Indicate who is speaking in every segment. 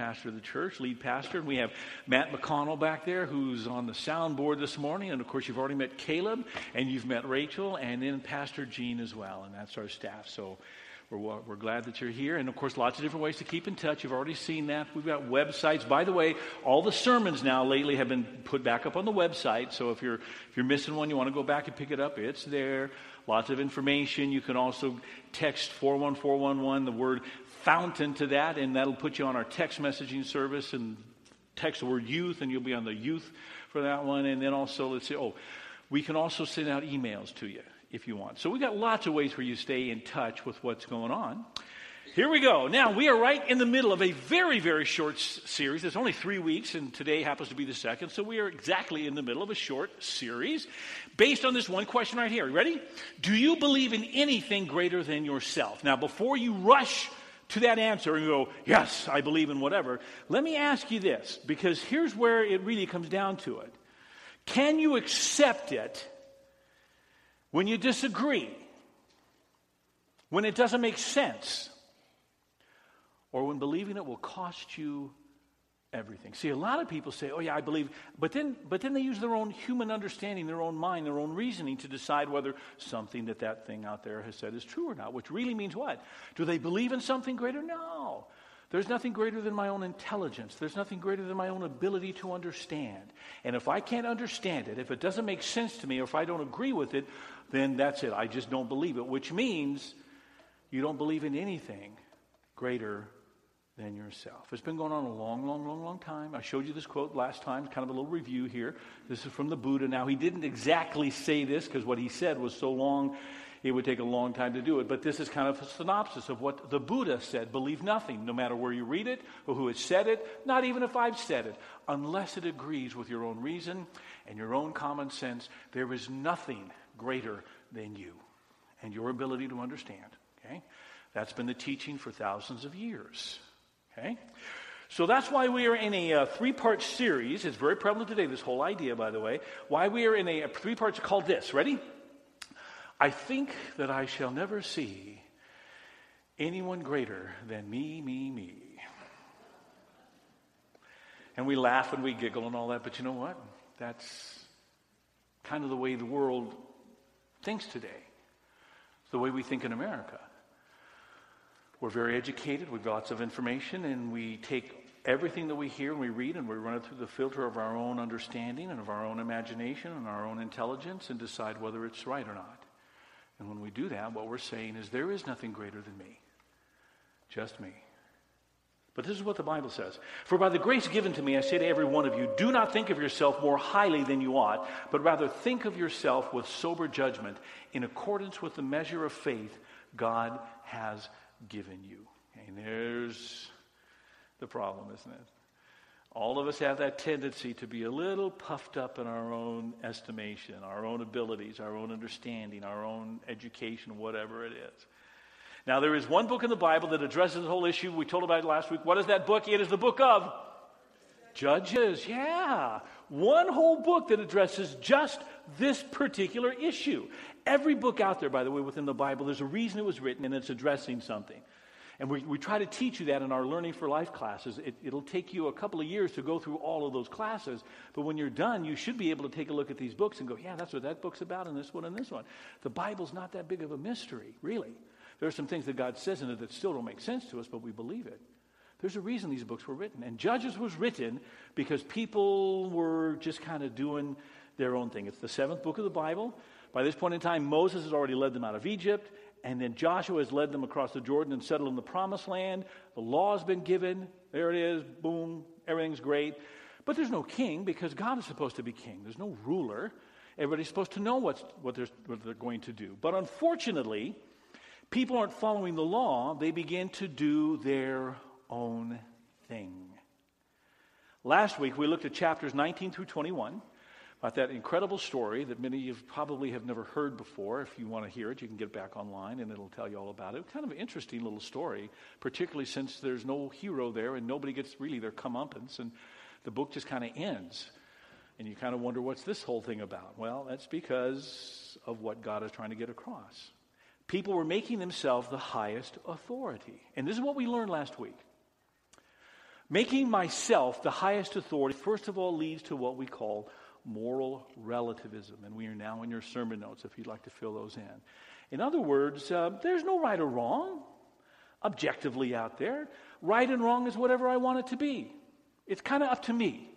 Speaker 1: pastor of the church, lead pastor. And we have Matt McConnell back there, who's on the soundboard this morning. And of course, you've already met Caleb, and you've met Rachel, and then Pastor Gene as well. And that's our staff. So we're, we're glad that you're here. And of course, lots of different ways to keep in touch. You've already seen that. We've got websites. By the way, all the sermons now lately have been put back up on the website. So if you're, if you're missing one, you want to go back and pick it up, it's there. Lots of information. You can also text 41411, the word fountain to that, and that'll put you on our text messaging service and text the word youth, and you'll be on the youth for that one. And then also, let's see, oh, we can also send out emails to you if you want. So we've got lots of ways for you to stay in touch with what's going on. Here we go. Now, we are right in the middle of a very, very short s- series. It's only three weeks, and today happens to be the second. So we are exactly in the middle of a short series based on this one question right here. Ready? Do you believe in anything greater than yourself? Now, before you rush to that answer and go, yes, I believe in whatever, let me ask you this, because here's where it really comes down to it. Can you accept it when you disagree? When it doesn't make sense? or when believing it will cost you everything. See, a lot of people say, "Oh yeah, I believe," but then but then they use their own human understanding, their own mind, their own reasoning to decide whether something that that thing out there has said is true or not, which really means what? Do they believe in something greater? No. There's nothing greater than my own intelligence. There's nothing greater than my own ability to understand. And if I can't understand it, if it doesn't make sense to me, or if I don't agree with it, then that's it. I just don't believe it, which means you don't believe in anything greater than yourself. It's been going on a long, long, long, long time. I showed you this quote last time, kind of a little review here. This is from the Buddha. Now, he didn't exactly say this because what he said was so long, it would take a long time to do it. But this is kind of a synopsis of what the Buddha said. Believe nothing, no matter where you read it or who has said it, not even if I've said it, unless it agrees with your own reason and your own common sense. There is nothing greater than you and your ability to understand. Okay? That's been the teaching for thousands of years. Okay? So that's why we are in a uh, three part series. It's very prevalent today, this whole idea, by the way. Why we are in a, a three parts called this. Ready? I think that I shall never see anyone greater than me, me, me. And we laugh and we giggle and all that, but you know what? That's kind of the way the world thinks today. The way we think in America. We're very educated, we've got lots of information, and we take everything that we hear and we read and we run it through the filter of our own understanding and of our own imagination and our own intelligence and decide whether it's right or not. And when we do that, what we're saying is there is nothing greater than me, just me. But this is what the Bible says. For by the grace given to me, I say to every one of you, do not think of yourself more highly than you ought, but rather think of yourself with sober judgment in accordance with the measure of faith God has given you. And there's the problem, isn't it? All of us have that tendency to be a little puffed up in our own estimation, our own abilities, our own understanding, our own education, whatever it is. Now, there is one book in the Bible that addresses the whole issue. We told about it last week. What is that book? It is the book of Judges. Yeah. One whole book that addresses just this particular issue. Every book out there, by the way, within the Bible, there's a reason it was written and it's addressing something. And we, we try to teach you that in our Learning for Life classes. It, it'll take you a couple of years to go through all of those classes, but when you're done, you should be able to take a look at these books and go, yeah, that's what that book's about, and this one and this one. The Bible's not that big of a mystery, really. There are some things that God says in it that still don't make sense to us, but we believe it. There's a reason these books were written. And Judges was written because people were just kind of doing their own thing. It's the seventh book of the Bible. By this point in time, Moses has already led them out of Egypt, and then Joshua has led them across the Jordan and settled in the promised land. The law has been given. There it is. Boom. Everything's great. But there's no king because God is supposed to be king. There's no ruler. Everybody's supposed to know what's, what, they're, what they're going to do. But unfortunately, people aren't following the law. They begin to do their own thing. Last week, we looked at chapters 19 through 21 about that incredible story that many of you probably have never heard before. If you want to hear it, you can get back online and it'll tell you all about it. Kind of an interesting little story, particularly since there's no hero there and nobody gets really their comeuppance, and the book just kind of ends. And you kind of wonder, what's this whole thing about? Well, that's because of what God is trying to get across. People were making themselves the highest authority. And this is what we learned last week. Making myself the highest authority, first of all, leads to what we call moral relativism. And we are now in your sermon notes if you'd like to fill those in. In other words, uh, there's no right or wrong objectively out there. Right and wrong is whatever I want it to be. It's kind of up to me.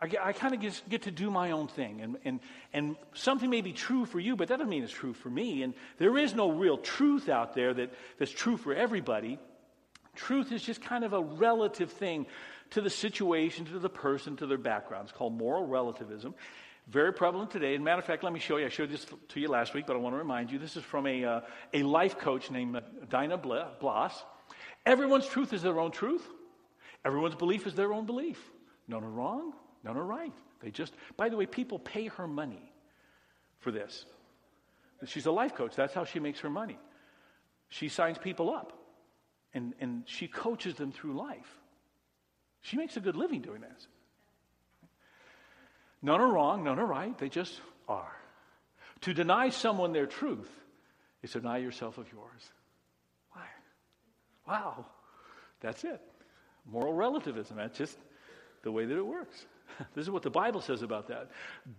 Speaker 1: I, I kind of get, get, to do my own thing. And, and, and something may be true for you, but that doesn't mean it's true for me. And there is no real truth out there that, that's true for everybody. Truth is just kind of a relative thing to the situation, to the person, to their background. It's called moral relativism. Very prevalent today. As a matter of fact, let me show you. I showed this to you last week, but I want to remind you this is from a, uh, a life coach named uh, Dinah Bloss. Everyone's truth is their own truth, everyone's belief is their own belief. None are wrong, none are right. They just, by the way, people pay her money for this. She's a life coach. That's how she makes her money. She signs people up and, and she coaches them through life. She makes a good living doing this. None are wrong, none are right, they just are. To deny someone their truth is to deny yourself of yours. Why? Wow. That's it. Moral relativism. That's just the way that it works. This is what the Bible says about that.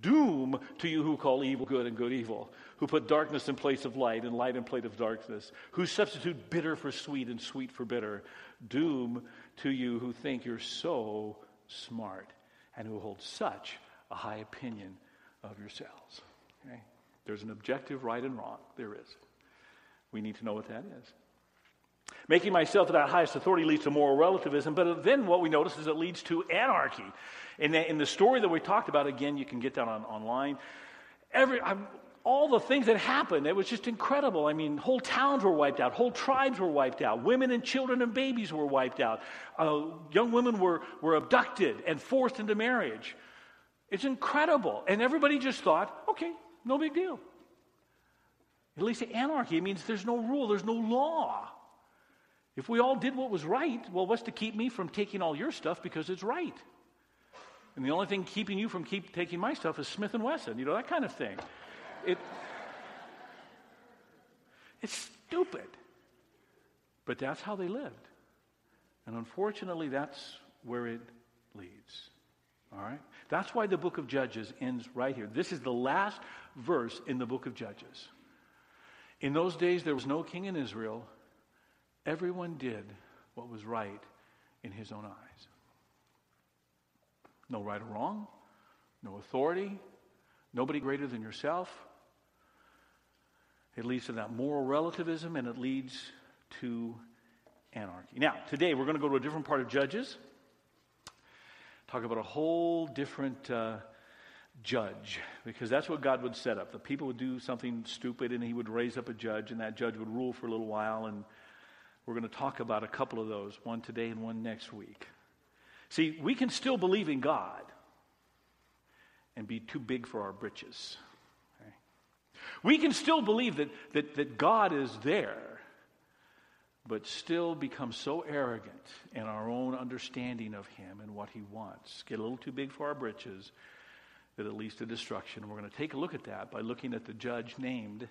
Speaker 1: Doom to you who call evil good and good evil, who put darkness in place of light and light in place of darkness, who substitute bitter for sweet and sweet for bitter. Doom to you who think you're so smart and who hold such a high opinion of yourselves. Okay? There's an objective right and wrong. There is. We need to know what that is. Making myself that highest authority leads to moral relativism, but then what we notice is it leads to anarchy. In the, in the story that we talked about, again, you can get that on, online. Every, I'm, all the things that happened, it was just incredible. I mean, whole towns were wiped out, whole tribes were wiped out, women and children and babies were wiped out, uh, young women were, were abducted and forced into marriage. It's incredible. And everybody just thought, okay, no big deal. At least anarchy means there's no rule, there's no law. If we all did what was right, well, what's to keep me from taking all your stuff because it's right? And the only thing keeping you from keep taking my stuff is Smith and Wesson, you know, that kind of thing. It, it's stupid. But that's how they lived. And unfortunately, that's where it leads. All right? That's why the book of Judges ends right here. This is the last verse in the book of Judges. In those days, there was no king in Israel. Everyone did what was right in his own eyes. No right or wrong, no authority, nobody greater than yourself. It leads to that moral relativism and it leads to anarchy. Now, today we're going to go to a different part of Judges, talk about a whole different uh, judge, because that's what God would set up. The people would do something stupid and he would raise up a judge, and that judge would rule for a little while. And we're going to talk about a couple of those, one today and one next week. See, we can still believe in God and be too big for our britches. We can still believe that, that, that God is there, but still become so arrogant in our own understanding of Him and what He wants, get a little too big for our britches, that it leads to destruction. We're going to take a look at that by looking at the judge named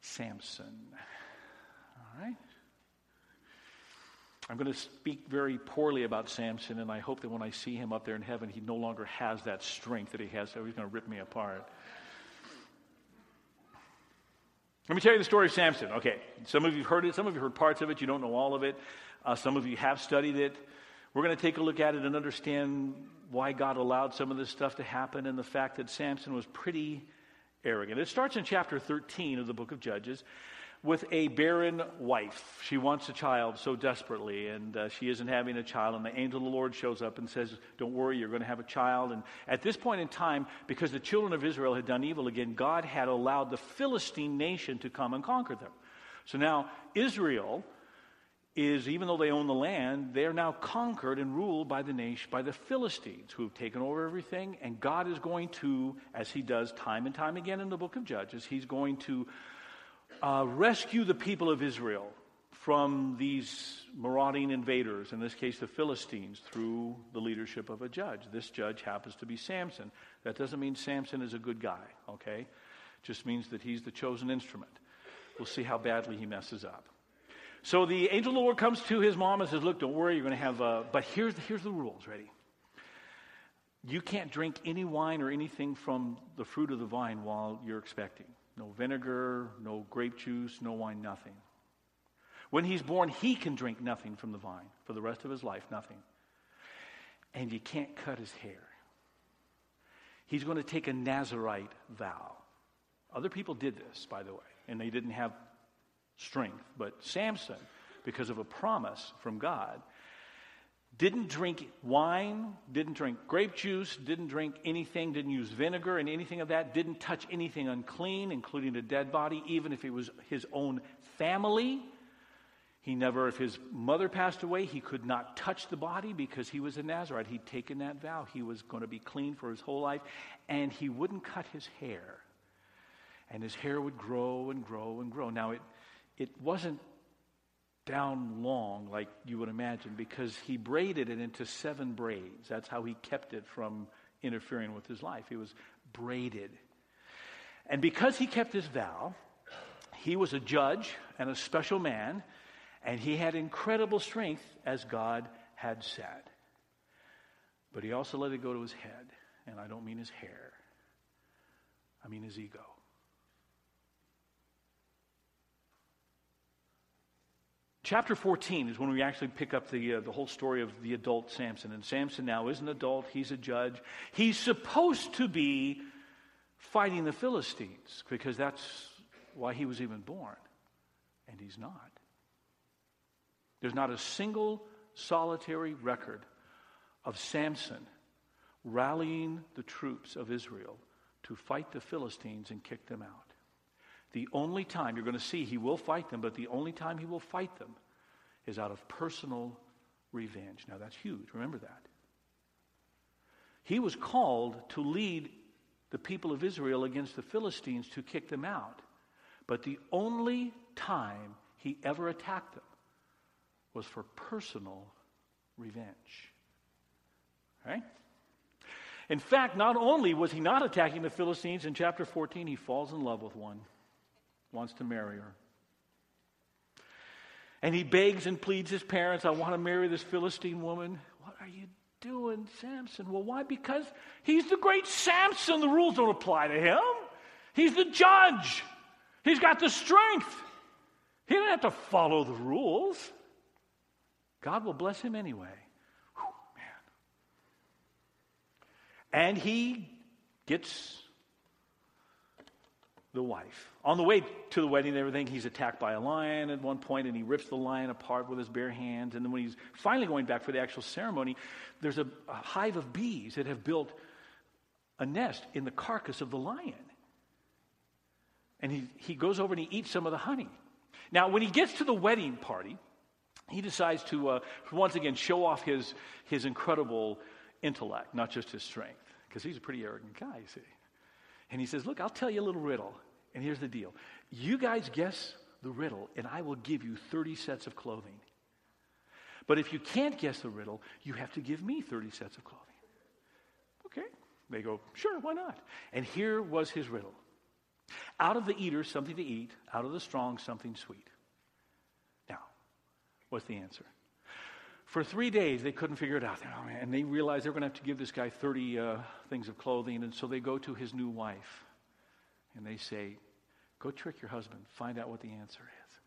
Speaker 1: Samson. All right? I'm going to speak very poorly about Samson, and I hope that when I see him up there in heaven, he no longer has that strength that he has, so he's going to rip me apart. Let me tell you the story of Samson. Okay, some of you have heard it, some of you heard parts of it, you don't know all of it. Uh, some of you have studied it. We're going to take a look at it and understand why God allowed some of this stuff to happen and the fact that Samson was pretty arrogant. It starts in chapter 13 of the book of Judges with a barren wife. She wants a child so desperately, and uh, she isn't having a child. And the angel of the Lord shows up and says, Don't worry, you're going to have a child. And at this point in time, because the children of Israel had done evil again, God had allowed the Philistine nation to come and conquer them. So now Israel is, even though they own the land, they are now conquered and ruled by the nation, by the Philistines, who have taken over everything. And God is going to, as He does time and time again in the book of Judges, He's going to uh, rescue the people of Israel from these marauding invaders, in this case the Philistines, through the leadership of a judge. This judge happens to be Samson. That doesn't mean Samson is a good guy, okay? Just means that he's the chosen instrument. We'll see how badly he messes up. So the angel of the Lord comes to his mom and says, Look, don't worry, you're going to have, uh, but here's, here's the rules. Ready? You can't drink any wine or anything from the fruit of the vine while you're expecting. No vinegar, no grape juice, no wine, nothing. When he's born, he can drink nothing from the vine for the rest of his life, nothing. And you can't cut his hair. He's going to take a Nazarite vow. Other people did this, by the way, and they didn't have strength. But Samson, because of a promise from God, didn't drink wine, didn't drink grape juice, didn't drink anything, didn't use vinegar and anything of that, didn't touch anything unclean, including a dead body, even if it was his own family. He never, if his mother passed away, he could not touch the body because he was a Nazarite. He'd taken that vow. He was going to be clean for his whole life, and he wouldn't cut his hair. And his hair would grow and grow and grow. Now, it, it wasn't down long like you would imagine because he braided it into seven braids. That's how he kept it from interfering with his life. It was braided. And because he kept his vow, he was a judge and a special man, and he had incredible strength as God had said. But he also let it go to his head, and I don't mean his hair, I mean his ego. Chapter 14 is when we actually pick up the, uh, the whole story of the adult Samson. And Samson now is an adult, he's a judge. He's supposed to be fighting the Philistines because that's why he was even born. And he's not. There's not a single solitary record of Samson rallying the troops of Israel to fight the Philistines and kick them out. The only time you're going to see he will fight them, but the only time he will fight them is out of personal revenge. Now that's huge. Remember that. He was called to lead the people of Israel against the Philistines to kick them out. But the only time he ever attacked them was for personal revenge. Right? In fact, not only was he not attacking the Philistines, in chapter 14, he falls in love with one wants to marry her. And he begs and pleads his parents, I want to marry this Philistine woman. What are you doing, Samson? Well, why? Because he's the great Samson. The rules don't apply to him. He's the judge, he's got the strength. He doesn't have to follow the rules. God will bless him anyway. Whew, man. And he gets the wife. On the way to the wedding and everything, he's attacked by a lion at one point, and he rips the lion apart with his bare hands. And then when he's finally going back for the actual ceremony, there's a, a hive of bees that have built a nest in the carcass of the lion. And he, he goes over and he eats some of the honey. Now, when he gets to the wedding party, he decides to uh, once again show off his, his incredible intellect, not just his strength, because he's a pretty arrogant guy, you see. And he says, Look, I'll tell you a little riddle. And here's the deal you guys guess the riddle, and I will give you 30 sets of clothing. But if you can't guess the riddle, you have to give me 30 sets of clothing. Okay. They go, Sure, why not? And here was his riddle Out of the eater, something to eat, out of the strong, something sweet. Now, what's the answer? For three days, they couldn't figure it out. And they realized they were going to have to give this guy 30 uh, things of clothing. And so they go to his new wife and they say, Go trick your husband, find out what the answer is.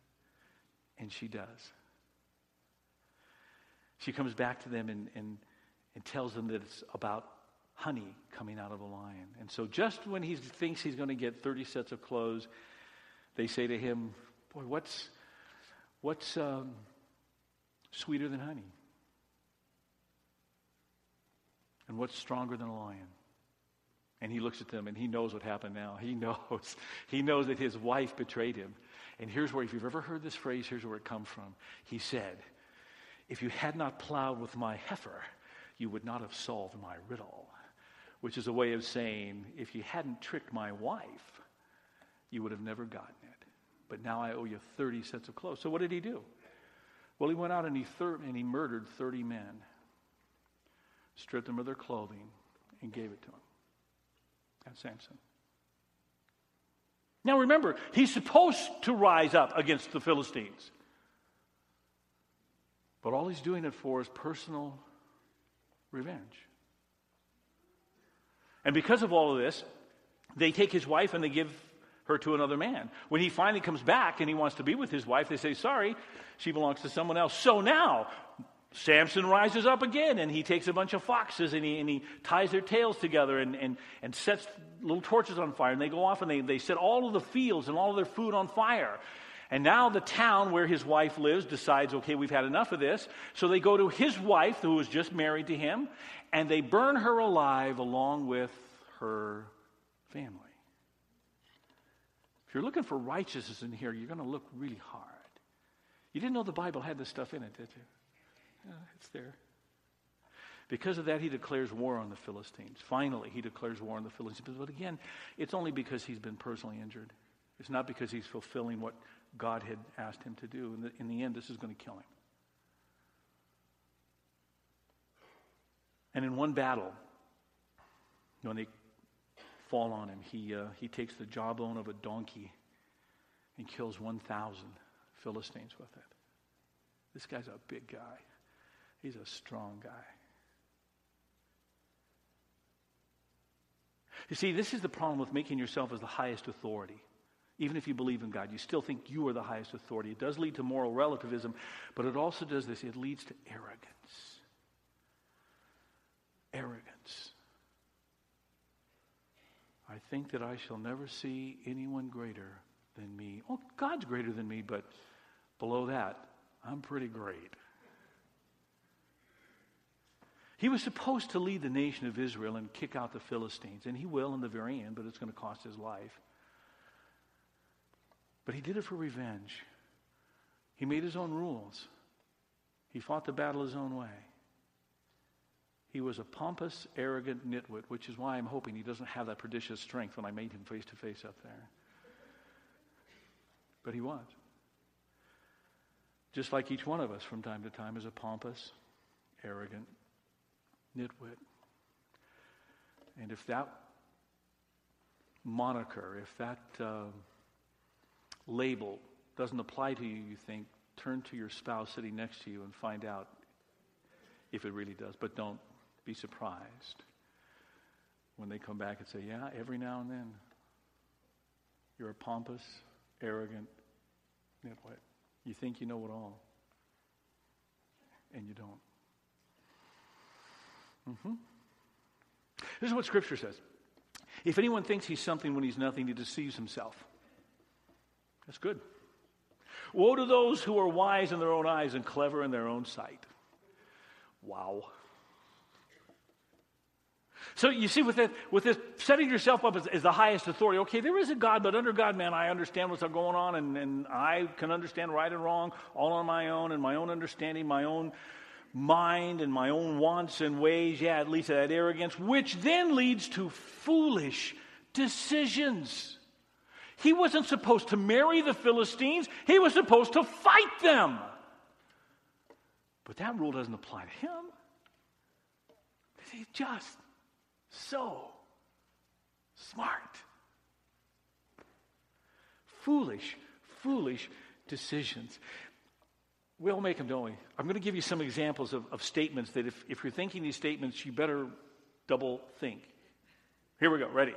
Speaker 1: And she does. She comes back to them and, and, and tells them that it's about honey coming out of a lion. And so just when he thinks he's going to get 30 sets of clothes, they say to him, Boy, what's, what's um, sweeter than honey? And what's stronger than a lion? And he looks at them and he knows what happened now. He knows. He knows that his wife betrayed him. And here's where, if you've ever heard this phrase, here's where it comes from. He said, If you had not plowed with my heifer, you would not have solved my riddle. Which is a way of saying, if you hadn't tricked my wife, you would have never gotten it. But now I owe you 30 sets of clothes. So what did he do? Well, he went out and he, thir- and he murdered 30 men, stripped them of their clothing, and gave it to them. That's Samson. Now remember, he's supposed to rise up against the Philistines. But all he's doing it for is personal revenge. And because of all of this, they take his wife and they give her to another man. When he finally comes back and he wants to be with his wife, they say, Sorry, she belongs to someone else. So now, Samson rises up again and he takes a bunch of foxes and he, and he ties their tails together and, and, and sets little torches on fire. And they go off and they, they set all of the fields and all of their food on fire. And now the town where his wife lives decides, okay, we've had enough of this. So they go to his wife, who was just married to him, and they burn her alive along with her family. If you're looking for righteousness in here, you're going to look really hard. You didn't know the Bible had this stuff in it, did you? Yeah, it's there. Because of that, he declares war on the Philistines. Finally, he declares war on the Philistines. But again, it's only because he's been personally injured. It's not because he's fulfilling what God had asked him to do. In the, in the end, this is going to kill him. And in one battle, when they fall on him, he, uh, he takes the jawbone of a donkey and kills 1,000 Philistines with it. This guy's a big guy. He's a strong guy. You see, this is the problem with making yourself as the highest authority. Even if you believe in God, you still think you are the highest authority. It does lead to moral relativism, but it also does this it leads to arrogance. Arrogance. I think that I shall never see anyone greater than me. Oh, God's greater than me, but below that, I'm pretty great. He was supposed to lead the nation of Israel and kick out the Philistines, and he will in the very end, but it's going to cost his life. But he did it for revenge. He made his own rules. He fought the battle his own way. He was a pompous, arrogant nitwit, which is why I'm hoping he doesn't have that prodigious strength when I meet him face to face up there. But he was. Just like each one of us from time to time is a pompous, arrogant nitwit. And if that moniker, if that uh, label doesn't apply to you, you think, turn to your spouse sitting next to you and find out if it really does. But don't be surprised when they come back and say, Yeah, every now and then you're a pompous, arrogant nitwit. You think you know it all, and you don't. Mm-hmm. This is what Scripture says. If anyone thinks he's something when he's nothing, he deceives himself. That's good. Woe to those who are wise in their own eyes and clever in their own sight. Wow. So you see, with this, with this setting yourself up as, as, the highest authority, okay, there is a God, but under God, man, I understand what's going on, and, and I can understand right and wrong all on my own, and my own understanding, my own mind and my own wants and ways, yeah, at least that arrogance, which then leads to foolish decisions. He wasn't supposed to marry the Philistines, he was supposed to fight them. But that rule doesn't apply to him. He's just so smart. Foolish, foolish decisions. We all make them, don't we? I'm going to give you some examples of, of statements that if, if you're thinking these statements, you better double think. Here we go. Ready?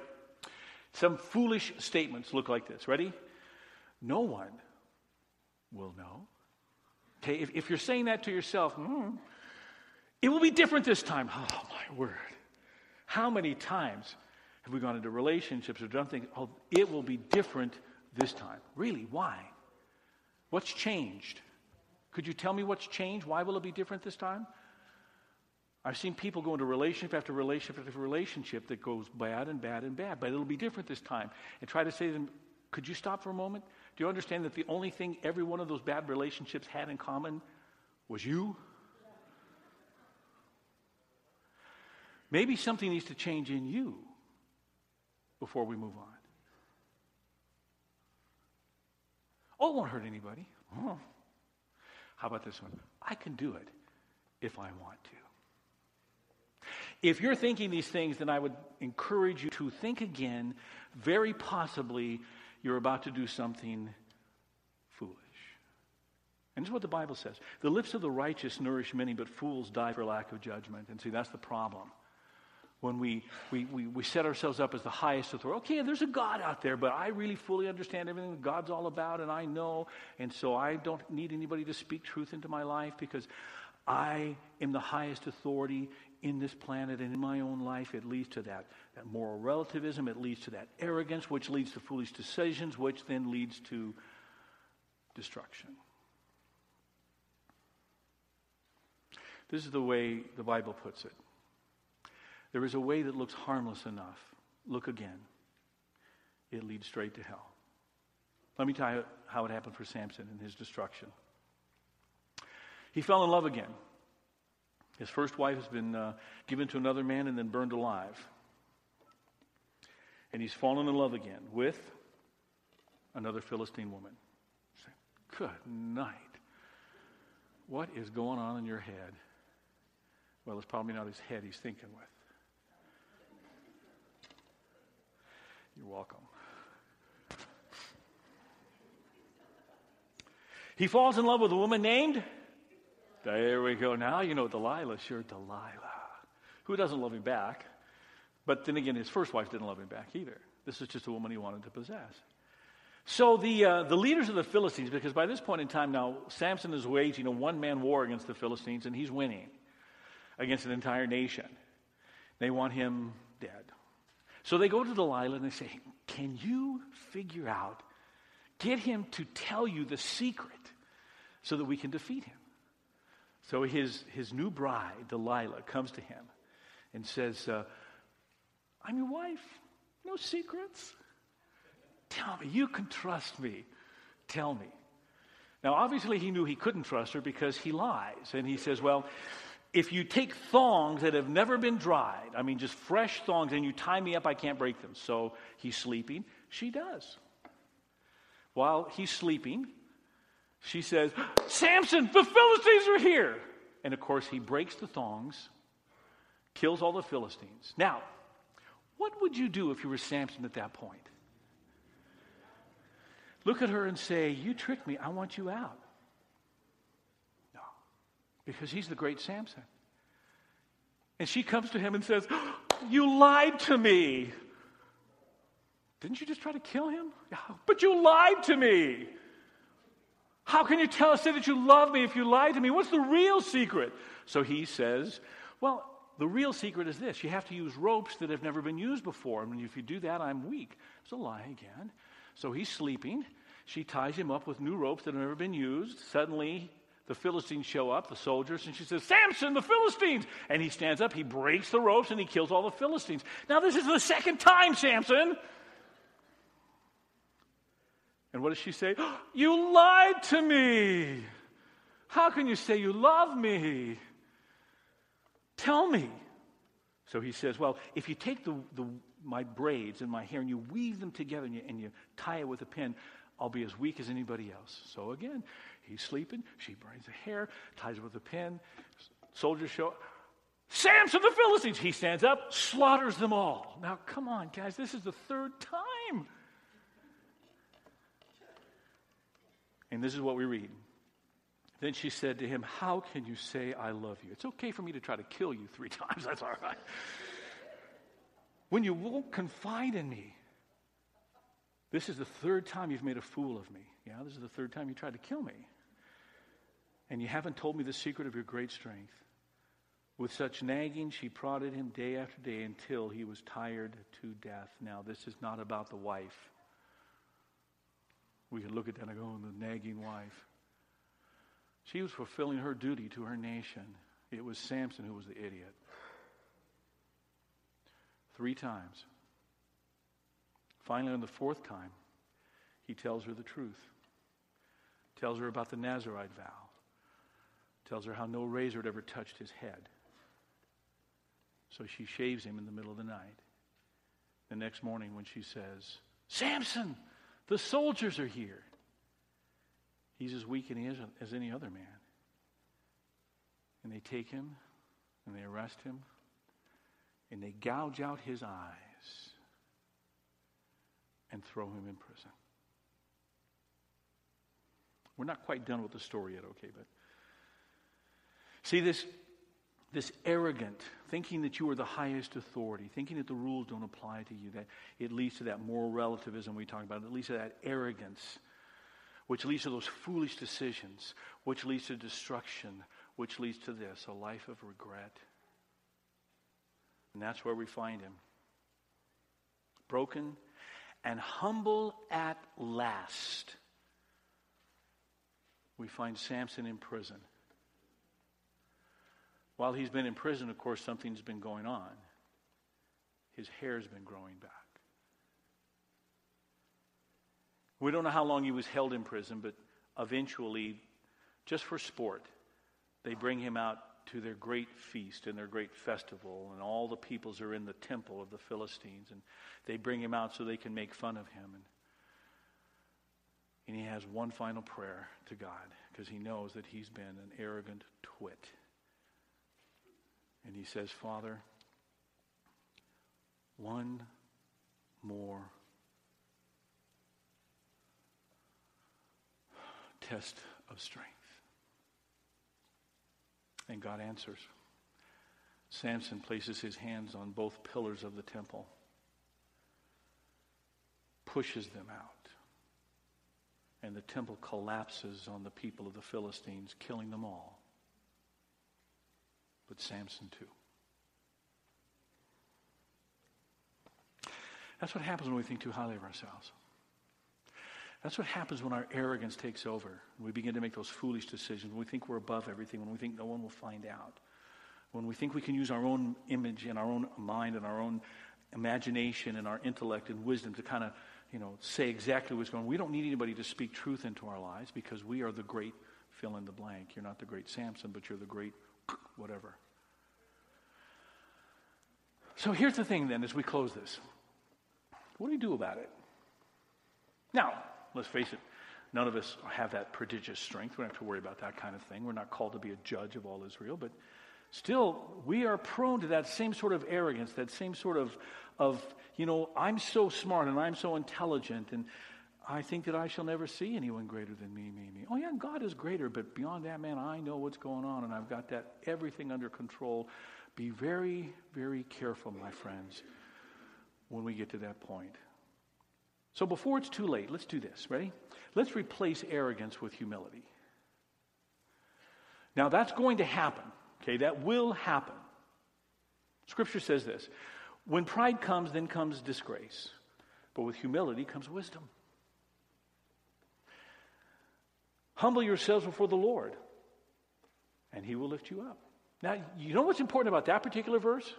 Speaker 1: Some foolish statements look like this. Ready? No one will know. Okay, if, if you're saying that to yourself, mm, it will be different this time. Oh, my word. How many times have we gone into relationships or done things? Oh, it will be different this time. Really? Why? What's changed? Could you tell me what's changed? Why will it be different this time? I've seen people go into relationship after relationship after relationship that goes bad and bad and bad, but it'll be different this time. And try to say to them, could you stop for a moment? Do you understand that the only thing every one of those bad relationships had in common was you? Maybe something needs to change in you before we move on. Oh, it won't hurt anybody. Oh. How about this one? I can do it if I want to. If you're thinking these things, then I would encourage you to think again. Very possibly, you're about to do something foolish. And this is what the Bible says. The lips of the righteous nourish many, but fools die for lack of judgment. And see, that's the problem. When we, we, we, we set ourselves up as the highest authority. Okay, there's a God out there, but I really fully understand everything God's all about, and I know, and so I don't need anybody to speak truth into my life because I am the highest authority in this planet and in my own life. It leads to that, that moral relativism, it leads to that arrogance, which leads to foolish decisions, which then leads to destruction. This is the way the Bible puts it. There is a way that looks harmless enough. Look again. It leads straight to hell. Let me tell you how it happened for Samson and his destruction. He fell in love again. His first wife has been uh, given to another man and then burned alive. And he's fallen in love again with another Philistine woman. Good night. What is going on in your head? Well, it's probably not his head he's thinking with. You're welcome. He falls in love with a woman named. There we go. Now you know Delilah. Sure, Delilah. Who doesn't love him back? But then again, his first wife didn't love him back either. This is just a woman he wanted to possess. So the, uh, the leaders of the Philistines, because by this point in time now, Samson is waging a one man war against the Philistines, and he's winning against an entire nation. They want him dead. So they go to Delilah and they say, Can you figure out, get him to tell you the secret so that we can defeat him? So his, his new bride, Delilah, comes to him and says, uh, I'm your wife. No secrets. Tell me. You can trust me. Tell me. Now, obviously, he knew he couldn't trust her because he lies. And he says, Well, if you take thongs that have never been dried, I mean, just fresh thongs, and you tie me up, I can't break them. So he's sleeping. She does. While he's sleeping, she says, Samson, the Philistines are here. And of course, he breaks the thongs, kills all the Philistines. Now, what would you do if you were Samson at that point? Look at her and say, You tricked me. I want you out because he's the great Samson. And she comes to him and says, You lied to me. Didn't you just try to kill him? But you lied to me. How can you tell us that you love me if you lied to me? What's the real secret? So he says, Well, the real secret is this you have to use ropes that have never been used before. And if you do that, I'm weak. It's a lie again. So he's sleeping. She ties him up with new ropes that have never been used. Suddenly, the Philistines show up, the soldiers, and she says, Samson, the Philistines! And he stands up, he breaks the ropes, and he kills all the Philistines. Now, this is the second time, Samson. And what does she say? You lied to me. How can you say you love me? Tell me. So he says, Well, if you take the, the, my braids and my hair and you weave them together and you, and you tie it with a pin, I'll be as weak as anybody else. So again, He's sleeping. She brings the hair, ties it with a pin. Soldiers show. Samson the Philistines. He stands up, slaughters them all. Now, come on, guys, this is the third time. And this is what we read. Then she said to him, How can you say I love you? It's okay for me to try to kill you three times. That's all right. When you won't confide in me, this is the third time you've made a fool of me. Yeah, this is the third time you tried to kill me and you haven't told me the secret of your great strength. With such nagging, she prodded him day after day until he was tired to death. Now, this is not about the wife. We can look at that and go, oh, the nagging wife. She was fulfilling her duty to her nation. It was Samson who was the idiot. Three times. Finally, on the fourth time, he tells her the truth. Tells her about the Nazarite vow tells her how no razor had ever touched his head. So she shaves him in the middle of the night. The next morning, when she says, Samson, the soldiers are here, he's as weak as any other man. And they take him and they arrest him and they gouge out his eyes and throw him in prison. We're not quite done with the story yet, okay? But see this this arrogant, thinking that you are the highest authority, thinking that the rules don't apply to you, that it leads to that moral relativism we talk about. It leads to that arrogance, which leads to those foolish decisions, which leads to destruction, which leads to this a life of regret. And that's where we find him. Broken and humble at last. We find Samson in prison. While he's been in prison, of course, something's been going on. His hair's been growing back. We don't know how long he was held in prison, but eventually, just for sport, they bring him out to their great feast and their great festival, and all the peoples are in the temple of the Philistines, and they bring him out so they can make fun of him. And, and he has one final prayer to God because he knows that he's been an arrogant twit. And he says, Father, one more test of strength. And God answers. Samson places his hands on both pillars of the temple, pushes them out, and the temple collapses on the people of the Philistines, killing them all but Samson too. That's what happens when we think too highly of ourselves. That's what happens when our arrogance takes over. We begin to make those foolish decisions. When we think we're above everything. When we think no one will find out. When we think we can use our own image and our own mind and our own imagination and our intellect and wisdom to kind of, you know, say exactly what's going on. We don't need anybody to speak truth into our lives because we are the great fill in the blank. You're not the great Samson, but you're the great whatever. So here's the thing then as we close this. What do we do about it? Now, let's face it, none of us have that prodigious strength. We don't have to worry about that kind of thing. We're not called to be a judge of all Israel, but still, we are prone to that same sort of arrogance, that same sort of, of you know, I'm so smart and I'm so intelligent and I think that I shall never see anyone greater than me, me, me. Oh, yeah, God is greater, but beyond that, man, I know what's going on and I've got that everything under control. Be very, very careful, my friends, when we get to that point. So before it's too late, let's do this. Ready? Let's replace arrogance with humility. Now, that's going to happen. Okay, that will happen. Scripture says this when pride comes, then comes disgrace. But with humility comes wisdom. Humble yourselves before the Lord, and he will lift you up. Now, you know what's important about that particular verse?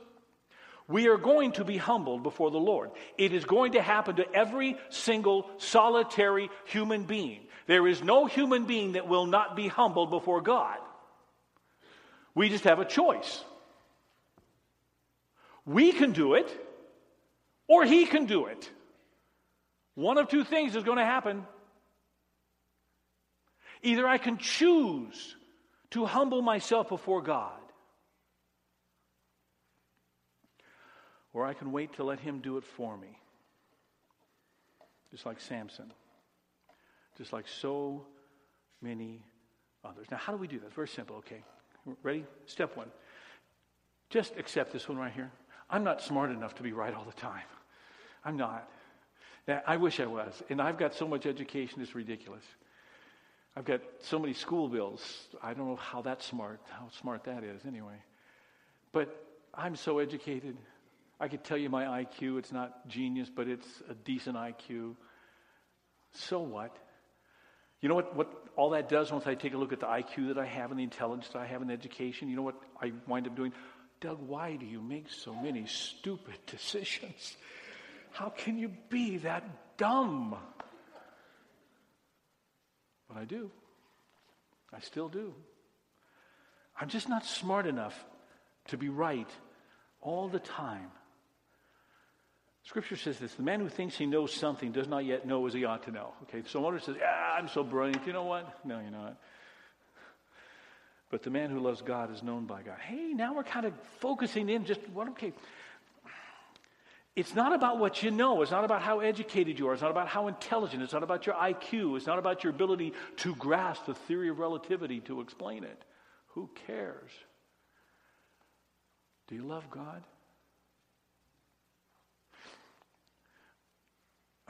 Speaker 1: We are going to be humbled before the Lord. It is going to happen to every single solitary human being. There is no human being that will not be humbled before God. We just have a choice. We can do it, or He can do it. One of two things is going to happen. Either I can choose to humble myself before God, or I can wait to let Him do it for me. Just like Samson, just like so many others. Now, how do we do that? Very simple, okay? Ready? Step one. Just accept this one right here. I'm not smart enough to be right all the time. I'm not. I wish I was. And I've got so much education, it's ridiculous. I've got so many school bills. I don't know how that's smart, how smart that is anyway. But I'm so educated. I could tell you my IQ. It's not genius, but it's a decent IQ. So what? You know what, what all that does once I take a look at the IQ that I have and the intelligence that I have in education? You know what I wind up doing? Doug, why do you make so many stupid decisions? How can you be that dumb? But I do. I still do. I'm just not smart enough to be right all the time. Scripture says this the man who thinks he knows something does not yet know as he ought to know. Okay, so one says, Yeah, I'm so brilliant. You know what? No, you're not. But the man who loves God is known by God. Hey, now we're kind of focusing in just what, okay. It's not about what you know. It's not about how educated you are. It's not about how intelligent. It's not about your IQ. It's not about your ability to grasp the theory of relativity to explain it. Who cares? Do you love God?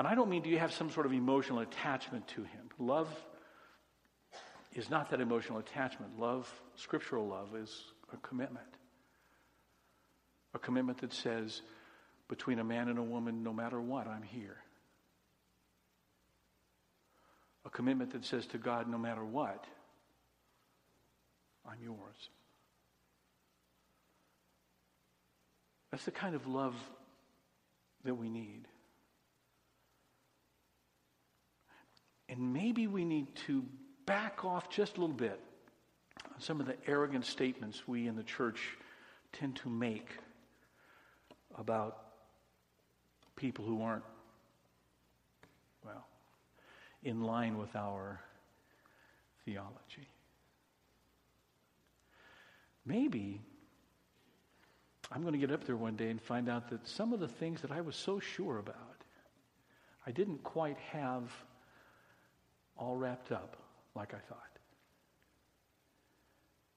Speaker 1: And I don't mean do you have some sort of emotional attachment to Him. Love is not that emotional attachment. Love, scriptural love, is a commitment. A commitment that says, between a man and a woman, no matter what, I'm here. A commitment that says to God, no matter what, I'm yours. That's the kind of love that we need. And maybe we need to back off just a little bit on some of the arrogant statements we in the church tend to make about people who aren't, well, in line with our theology. Maybe I'm going to get up there one day and find out that some of the things that I was so sure about, I didn't quite have all wrapped up like I thought.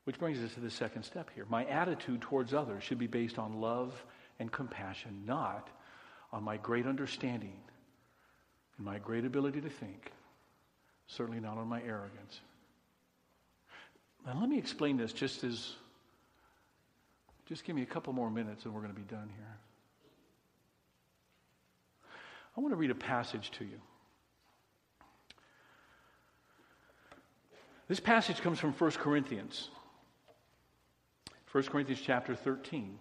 Speaker 1: Which brings us to the second step here. My attitude towards others should be based on love and compassion, not on my great understanding and my great ability to think, certainly not on my arrogance. Now, let me explain this just as, just give me a couple more minutes and we're going to be done here. I want to read a passage to you. This passage comes from 1 Corinthians. 1 Corinthians chapter 13.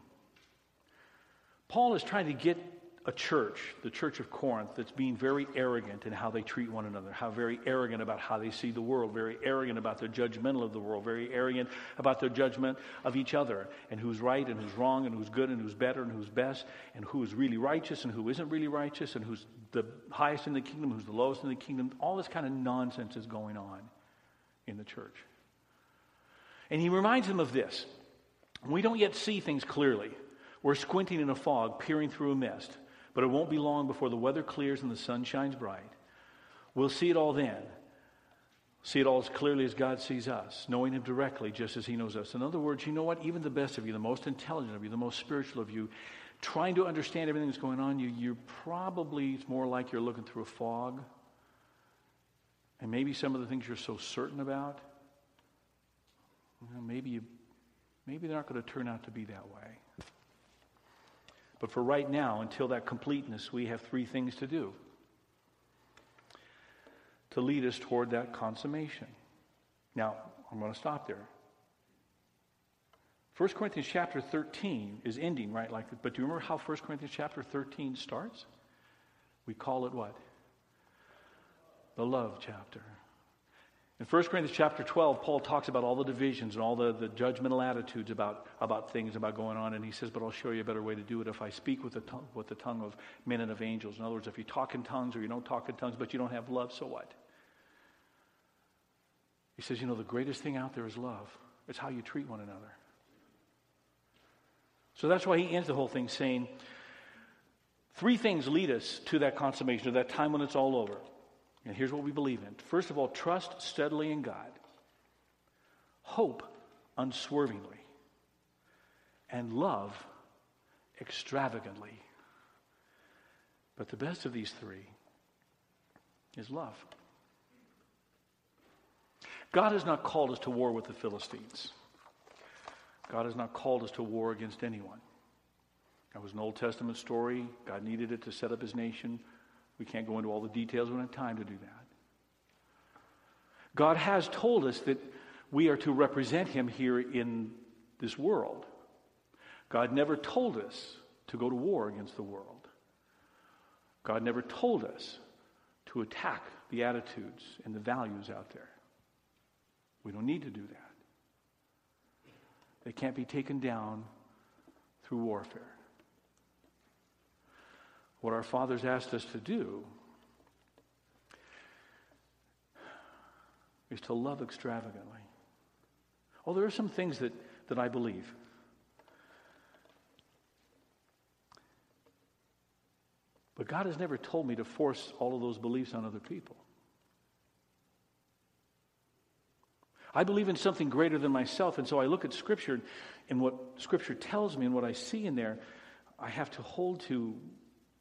Speaker 1: Paul is trying to get a church, the church of Corinth, that's being very arrogant in how they treat one another, how very arrogant about how they see the world, very arrogant about their judgmental of the world, very arrogant about their judgment of each other, and who's right and who's wrong, and who's good and who's better and who's best, and who is really righteous and who isn't really righteous, and who's the highest in the kingdom, who's the lowest in the kingdom. All this kind of nonsense is going on in the church. And he reminds them of this. We don't yet see things clearly. We're squinting in a fog, peering through a mist. But it won't be long before the weather clears and the sun shines bright. We'll see it all then. See it all as clearly as God sees us, knowing Him directly just as He knows us. In other words, you know what? Even the best of you, the most intelligent of you, the most spiritual of you, trying to understand everything that's going on, you, you're probably, it's more like you're looking through a fog. And maybe some of the things you're so certain about, well, maybe, you, maybe they're not going to turn out to be that way. But for right now, until that completeness, we have three things to do to lead us toward that consummation. Now, I'm going to stop there. 1 Corinthians chapter 13 is ending, right? Like, but do you remember how 1 Corinthians chapter 13 starts? We call it what? The love chapter. In 1 Corinthians chapter 12, Paul talks about all the divisions and all the, the judgmental attitudes about, about things about going on. And he says, But I'll show you a better way to do it if I speak with the, tongue, with the tongue of men and of angels. In other words, if you talk in tongues or you don't talk in tongues, but you don't have love, so what? He says, You know, the greatest thing out there is love. It's how you treat one another. So that's why he ends the whole thing saying, Three things lead us to that consummation, to that time when it's all over. And here's what we believe in. First of all, trust steadily in God, hope unswervingly, and love extravagantly. But the best of these three is love. God has not called us to war with the Philistines. God has not called us to war against anyone. That was an Old Testament story. God needed it to set up his nation. We can't go into all the details. We don't have time to do that. God has told us that we are to represent him here in this world. God never told us to go to war against the world. God never told us to attack the attitudes and the values out there. We don't need to do that. They can't be taken down through warfare. What our fathers asked us to do is to love extravagantly. Oh, there are some things that, that I believe. But God has never told me to force all of those beliefs on other people. I believe in something greater than myself, and so I look at Scripture and what Scripture tells me and what I see in there, I have to hold to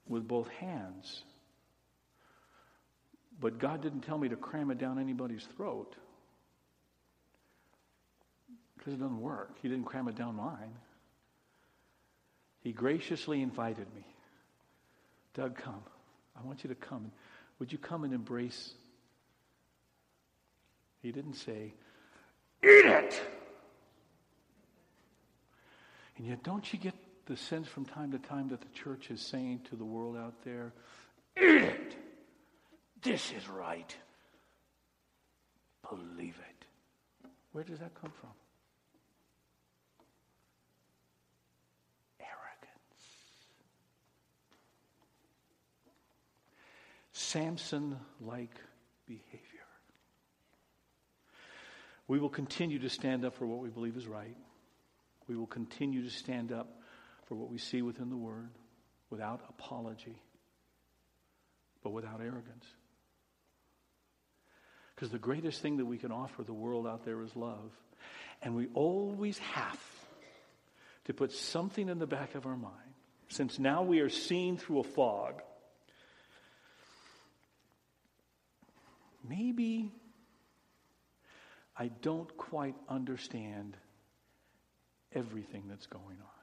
Speaker 1: with both hands. But God didn't tell me to cram it down anybody's throat because it doesn't work. He didn't cram it down mine. He graciously invited me. Doug, come. I want you to come. Would you come and embrace? He didn't say, Eat it! And yet, don't you get the sense from time to time that the church is saying to the world out there, it! This is right. Believe it. Where does that come from? Arrogance. Samson like behavior. We will continue to stand up for what we believe is right. We will continue to stand up for what we see within the Word without apology, but without arrogance. Because the greatest thing that we can offer the world out there is love. And we always have to put something in the back of our mind. Since now we are seen through a fog, maybe I don't quite understand everything that's going on.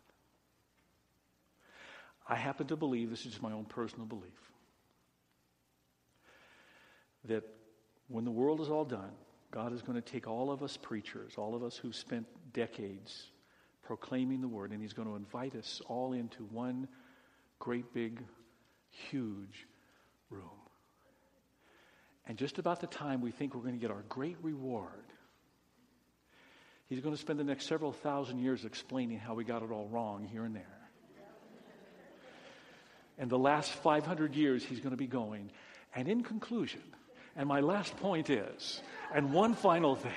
Speaker 1: I happen to believe, this is my own personal belief, that when the world is all done, God is going to take all of us preachers, all of us who've spent decades proclaiming the word, and He's going to invite us all into one great big, huge room. And just about the time we think we're going to get our great reward, He's going to spend the next several thousand years explaining how we got it all wrong here and there. And the last 500 years, he's going to be going. And in conclusion, and my last point is, and one final thing.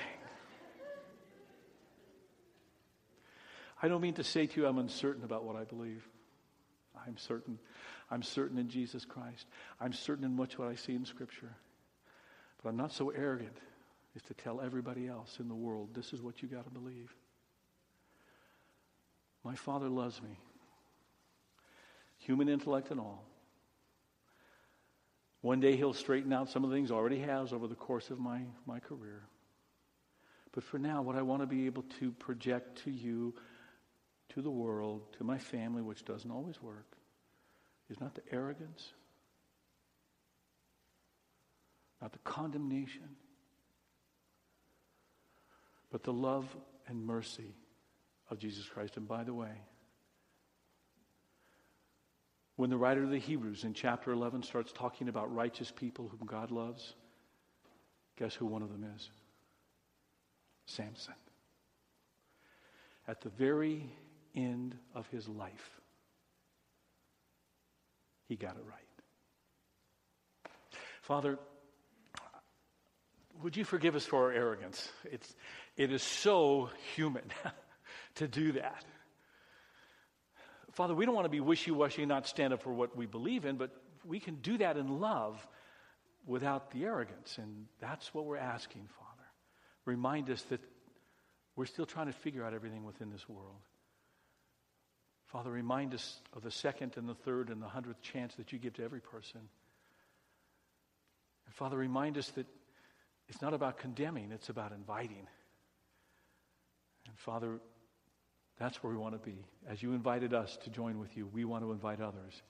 Speaker 1: I don't mean to say to you I'm uncertain about what I believe. I'm certain. I'm certain in Jesus Christ. I'm certain in much what I see in Scripture. But I'm not so arrogant as to tell everybody else in the world this is what you got to believe. My Father loves me, human intellect and all. One day he'll straighten out some of the things already has over the course of my, my career. But for now, what I want to be able to project to you, to the world, to my family, which doesn't always work, is not the arrogance, not the condemnation, but the love and mercy of Jesus Christ. And by the way, when the writer of the Hebrews in chapter 11 starts talking about righteous people whom God loves, guess who one of them is? Samson. At the very end of his life, he got it right. Father, would you forgive us for our arrogance? It's, it is so human to do that. Father, we don't want to be wishy washy and not stand up for what we believe in, but we can do that in love without the arrogance. And that's what we're asking, Father. Remind us that we're still trying to figure out everything within this world. Father, remind us of the second and the third and the hundredth chance that you give to every person. And Father, remind us that it's not about condemning, it's about inviting. And Father, that's where we want to be. As you invited us to join with you, we want to invite others,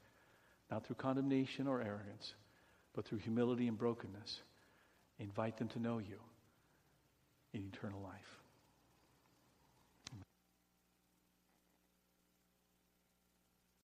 Speaker 1: not through condemnation or arrogance, but through humility and brokenness. Invite them to know you in eternal life.